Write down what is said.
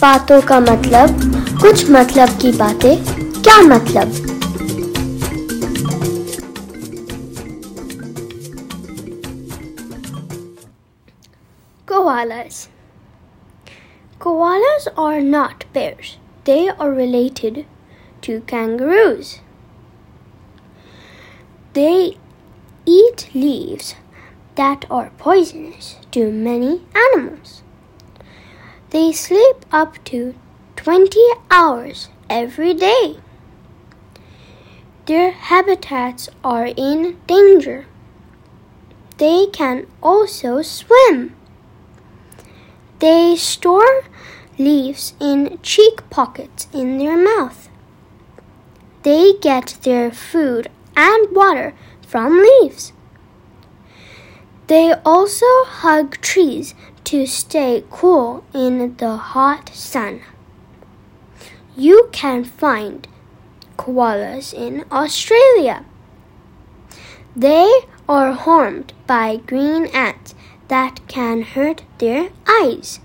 बातों का मतलब कुछ मतलब की बातें क्या मतलब Koalas Koalas are not bears. They are related to kangaroos. They eat leaves that are poisonous to many animals. They sleep up to 20 hours every day. Their habitats are in danger. They can also swim. They store leaves in cheek pockets in their mouth. They get their food and water from leaves. They also hug trees to stay cool in the hot sun. You can find koalas in Australia. They are harmed by green ants that can hurt their eyes.